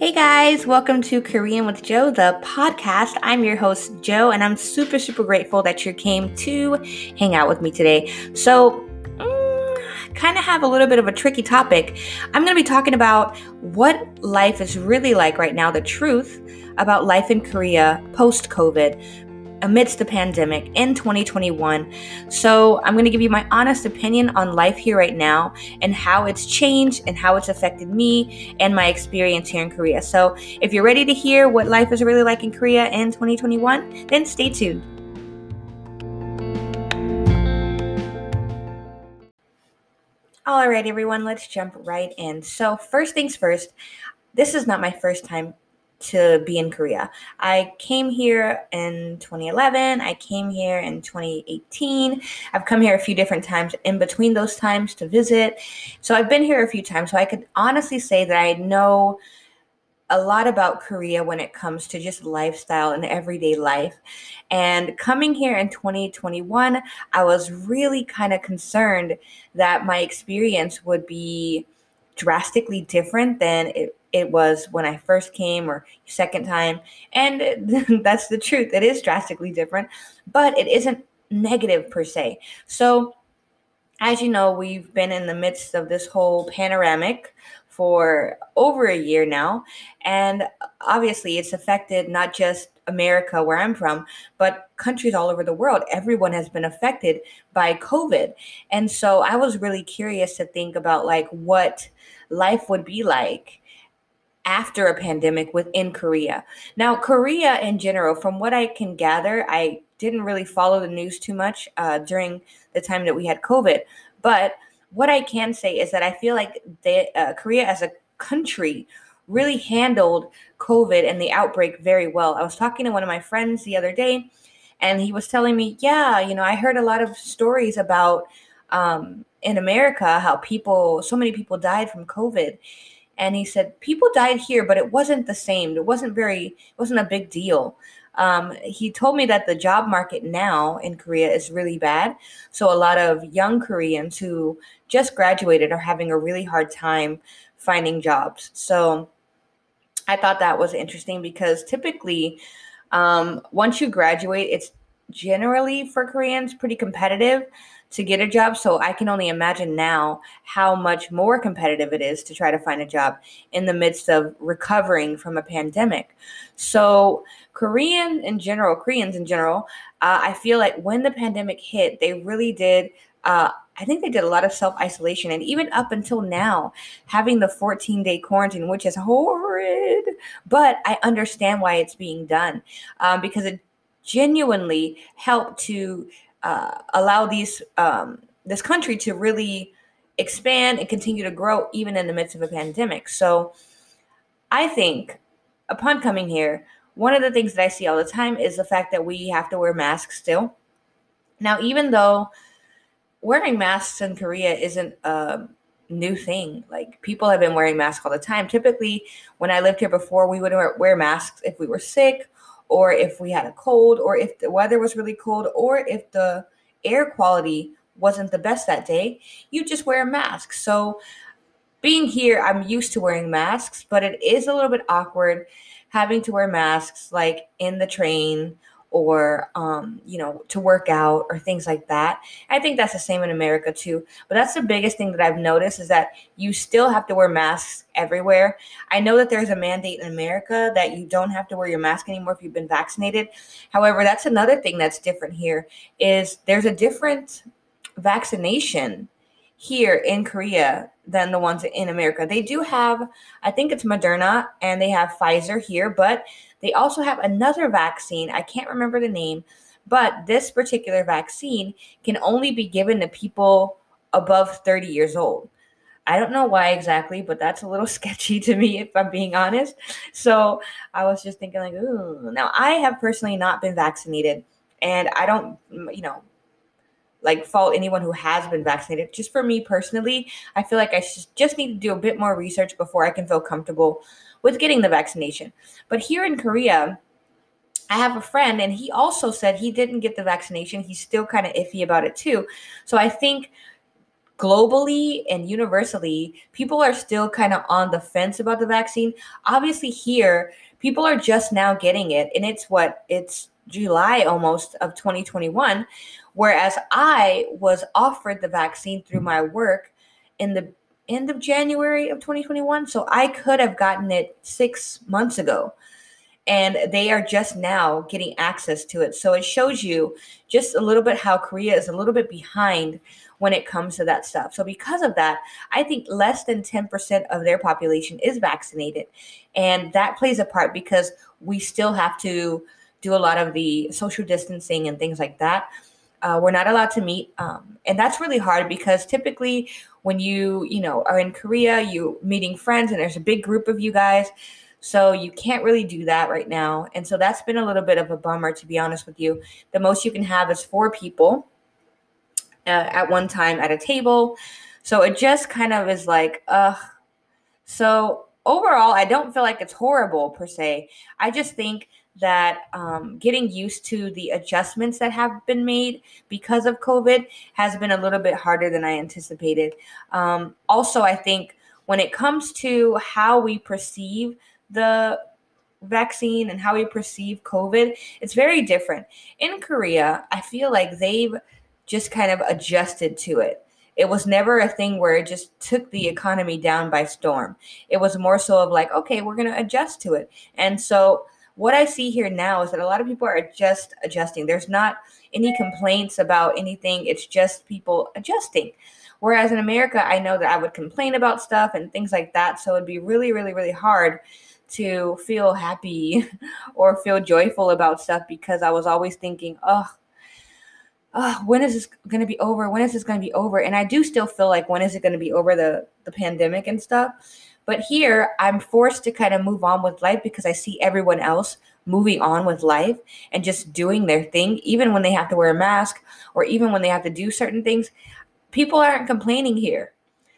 Hey guys, welcome to Korean with Joe, the podcast. I'm your host, Joe, and I'm super, super grateful that you came to hang out with me today. So, mm, kind of have a little bit of a tricky topic. I'm going to be talking about what life is really like right now, the truth about life in Korea post COVID amidst the pandemic in 2021. So, I'm going to give you my honest opinion on life here right now and how it's changed and how it's affected me and my experience here in Korea. So, if you're ready to hear what life is really like in Korea in 2021, then stay tuned. All right, everyone, let's jump right in. So, first things first, this is not my first time to be in Korea. I came here in 2011. I came here in 2018. I've come here a few different times in between those times to visit. So I've been here a few times. So I could honestly say that I know a lot about Korea when it comes to just lifestyle and everyday life. And coming here in 2021, I was really kind of concerned that my experience would be drastically different than it it was when I first came or second time. And that's the truth. It is drastically different, but it isn't negative per se. So, as you know, we've been in the midst of this whole panoramic for over a year now. And obviously, it's affected not just America, where I'm from, but countries all over the world. Everyone has been affected by COVID. And so I was really curious to think about like what life would be like after a pandemic within Korea. Now, Korea in general, from what I can gather, I didn't really follow the news too much uh, during the time that we had COVID. But what I can say is that I feel like they, uh, Korea as a country really handled COVID and the outbreak very well. I was talking to one of my friends the other day, and he was telling me, Yeah, you know, I heard a lot of stories about um, in America how people, so many people died from COVID. And he said people died here but it wasn't the same. It wasn't very it wasn't a big deal. Um, he told me that the job market now in korea is really bad. So a lot of young koreans who just graduated are having a really hard time finding jobs. So i thought that was interesting because typically um, once you graduate it's generally for koreans pretty competitive to get a job. So I can only imagine now how much more competitive it is to try to find a job in the midst of recovering from a pandemic. So, Korean in general, Koreans in general, uh, I feel like when the pandemic hit, they really did. Uh, I think they did a lot of self isolation, and even up until now, having the 14 day quarantine, which is horrid, but I understand why it's being done um, because it genuinely helped to uh, allow these um, this country to really expand and continue to grow even in the midst of a pandemic. So I think upon coming here, one of the things that I see all the time is the fact that we have to wear masks still. Now, even though wearing masks in Korea isn't a new thing, like people have been wearing masks all the time. Typically, when I lived here before, we would wear masks if we were sick or if we had a cold, or if the weather was really cold, or if the air quality wasn't the best that day, you just wear a mask. So, being here, I'm used to wearing masks, but it is a little bit awkward having to wear masks like in the train or um, you know to work out or things like that. I think that's the same in america too but that's the biggest thing that i've noticed is that you still have to wear masks everywhere. I know that there's a mandate in america that you don't have to wear your mask anymore if you've been vaccinated. However that's another thing that's different here is there's a different vaccination here in Korea than the ones in America. They do have, I think it's Moderna and they have Pfizer here, but they also have another vaccine. I can't remember the name, but this particular vaccine can only be given to people above 30 years old. I don't know why exactly, but that's a little sketchy to me, if I'm being honest. So I was just thinking, like, ooh. Now, I have personally not been vaccinated, and I don't, you know, like fault anyone who has been vaccinated. Just for me personally, I feel like I just need to do a bit more research before I can feel comfortable with getting the vaccination. But here in Korea, I have a friend and he also said he didn't get the vaccination. He's still kind of iffy about it too. So I think globally and universally, people are still kind of on the fence about the vaccine. Obviously, here, people are just now getting it, and it's what it's July almost of 2021. Whereas I was offered the vaccine through my work in the end of January of 2021. So I could have gotten it six months ago. And they are just now getting access to it. So it shows you just a little bit how Korea is a little bit behind when it comes to that stuff. So, because of that, I think less than 10% of their population is vaccinated. And that plays a part because we still have to do a lot of the social distancing and things like that. Uh, we're not allowed to meet, um, and that's really hard because typically when you you know are in Korea, you meeting friends, and there's a big group of you guys, so you can't really do that right now. And so that's been a little bit of a bummer, to be honest with you. The most you can have is four people uh, at one time at a table, so it just kind of is like, ugh. So overall, I don't feel like it's horrible per se. I just think that um, getting used to the adjustments that have been made because of COVID has been a little bit harder than I anticipated. Um, also, I think when it comes to how we perceive the vaccine and how we perceive COVID, it's very different. In Korea, I feel like they've just kind of adjusted to it. It was never a thing where it just took the economy down by storm. It was more so of like, okay, we're going to adjust to it. And so what I see here now is that a lot of people are just adjusting. There's not any complaints about anything, it's just people adjusting. Whereas in America, I know that I would complain about stuff and things like that. So it'd be really, really, really hard to feel happy or feel joyful about stuff because I was always thinking, oh, oh when is this going to be over? When is this going to be over? And I do still feel like when is it going to be over the the pandemic and stuff. But here, I'm forced to kind of move on with life because I see everyone else moving on with life and just doing their thing, even when they have to wear a mask or even when they have to do certain things. People aren't complaining here.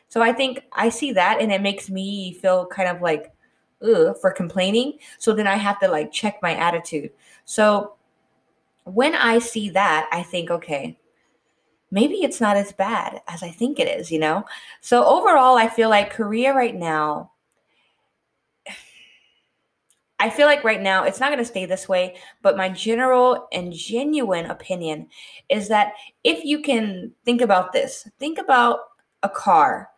So I think I see that and it makes me feel kind of like, ugh, for complaining. So then I have to like check my attitude. So when I see that, I think, okay, maybe it's not as bad as I think it is, you know? So overall, I feel like Korea right now, I feel like right now it's not going to stay this way, but my general and genuine opinion is that if you can think about this, think about a car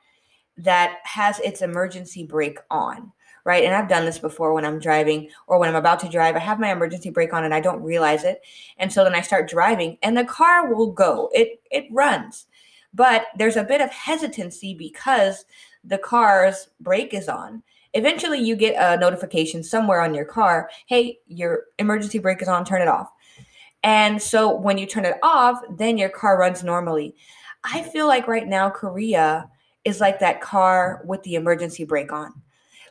that has its emergency brake on right? And I've done this before when I'm driving or when I'm about to drive. I have my emergency brake on and I don't realize it. And so then I start driving and the car will go. It it runs. But there's a bit of hesitancy because the car's brake is on. Eventually you get a notification somewhere on your car, "Hey, your emergency brake is on, turn it off." And so when you turn it off, then your car runs normally. I feel like right now Korea is like that car with the emergency brake on.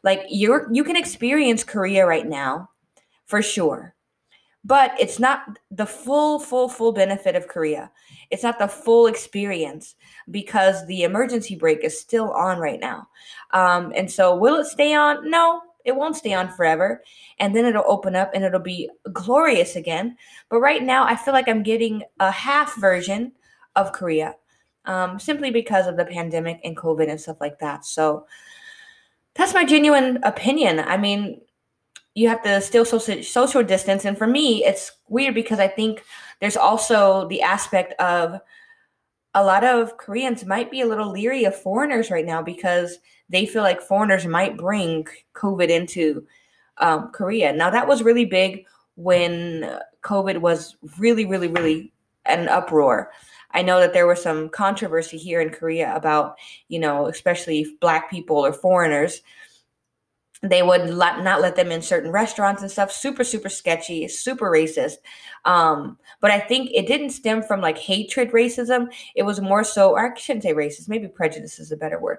Like you're you can experience Korea right now for sure. But it's not the full, full, full benefit of Korea. It's not the full experience because the emergency brake is still on right now. Um, and so, will it stay on? No, it won't stay on forever. And then it'll open up and it'll be glorious again. But right now, I feel like I'm getting a half version of Korea um, simply because of the pandemic and COVID and stuff like that. So, that's my genuine opinion. I mean, you have to still social social distance, and for me, it's weird because I think there's also the aspect of a lot of Koreans might be a little leery of foreigners right now because they feel like foreigners might bring COVID into um, Korea. Now, that was really big when COVID was really, really, really an uproar. I know that there was some controversy here in Korea about, you know, especially black people or foreigners. They would not let them in certain restaurants and stuff. Super, super sketchy, super racist. Um, but I think it didn't stem from like hatred racism. It was more so, or I shouldn't say racist, maybe prejudice is a better word.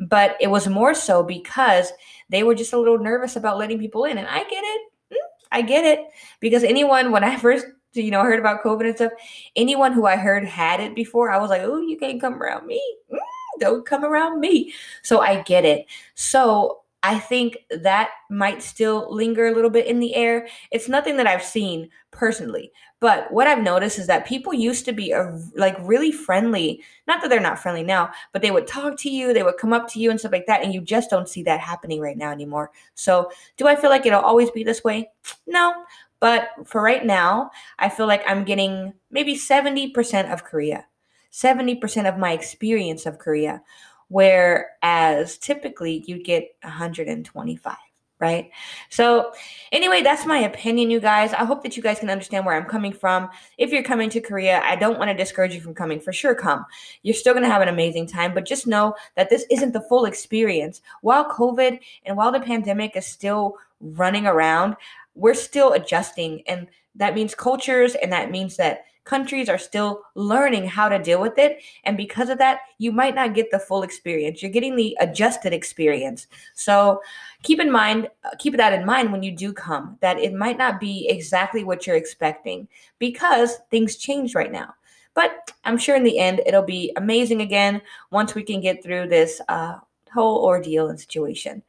But it was more so because they were just a little nervous about letting people in. And I get it. Mm, I get it. Because anyone, when I first you know, I heard about COVID and stuff. Anyone who I heard had it before, I was like, oh, you can't come around me. Mm, don't come around me. So I get it. So I think that might still linger a little bit in the air. It's nothing that I've seen personally, but what I've noticed is that people used to be a, like really friendly. Not that they're not friendly now, but they would talk to you, they would come up to you and stuff like that, and you just don't see that happening right now anymore. So, do I feel like it'll always be this way? No, but for right now, I feel like I'm getting maybe 70% of Korea, 70% of my experience of Korea, whereas typically you get 125 right? So, anyway, that's my opinion, you guys. I hope that you guys can understand where I'm coming from. If you're coming to Korea, I don't want to discourage you from coming. For sure, come. You're still going to have an amazing time, but just know that this isn't the full experience. While COVID and while the pandemic is still running around, we're still adjusting. And that means cultures, and that means that countries are still learning how to deal with it. And because of that, you might not get the full experience. You're getting the adjusted experience. So keep in mind, keep that in mind when you do come, that it might not be exactly what you're expecting because things change right now. But I'm sure in the end, it'll be amazing again once we can get through this uh, whole ordeal and situation.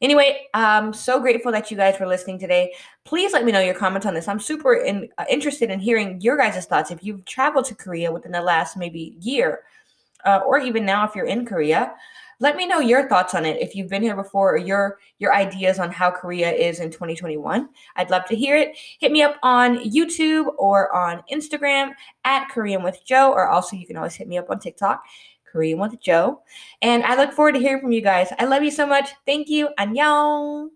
Anyway, I'm so grateful that you guys were listening today. Please let me know your comments on this. I'm super in, uh, interested in hearing your guys' thoughts. If you've traveled to Korea within the last maybe year, uh, or even now if you're in Korea, let me know your thoughts on it. If you've been here before, or your your ideas on how Korea is in 2021, I'd love to hear it. Hit me up on YouTube or on Instagram at Korean with Joe, or also you can always hit me up on TikTok Korean with Joe. And I look forward to hearing from you guys. I love you so much. Thank you. Annyeong.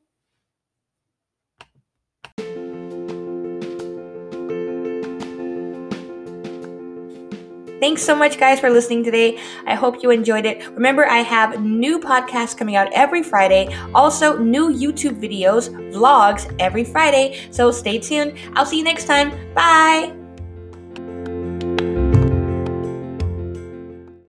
Thanks so much, guys, for listening today. I hope you enjoyed it. Remember, I have new podcasts coming out every Friday, also, new YouTube videos, vlogs every Friday. So stay tuned. I'll see you next time. Bye.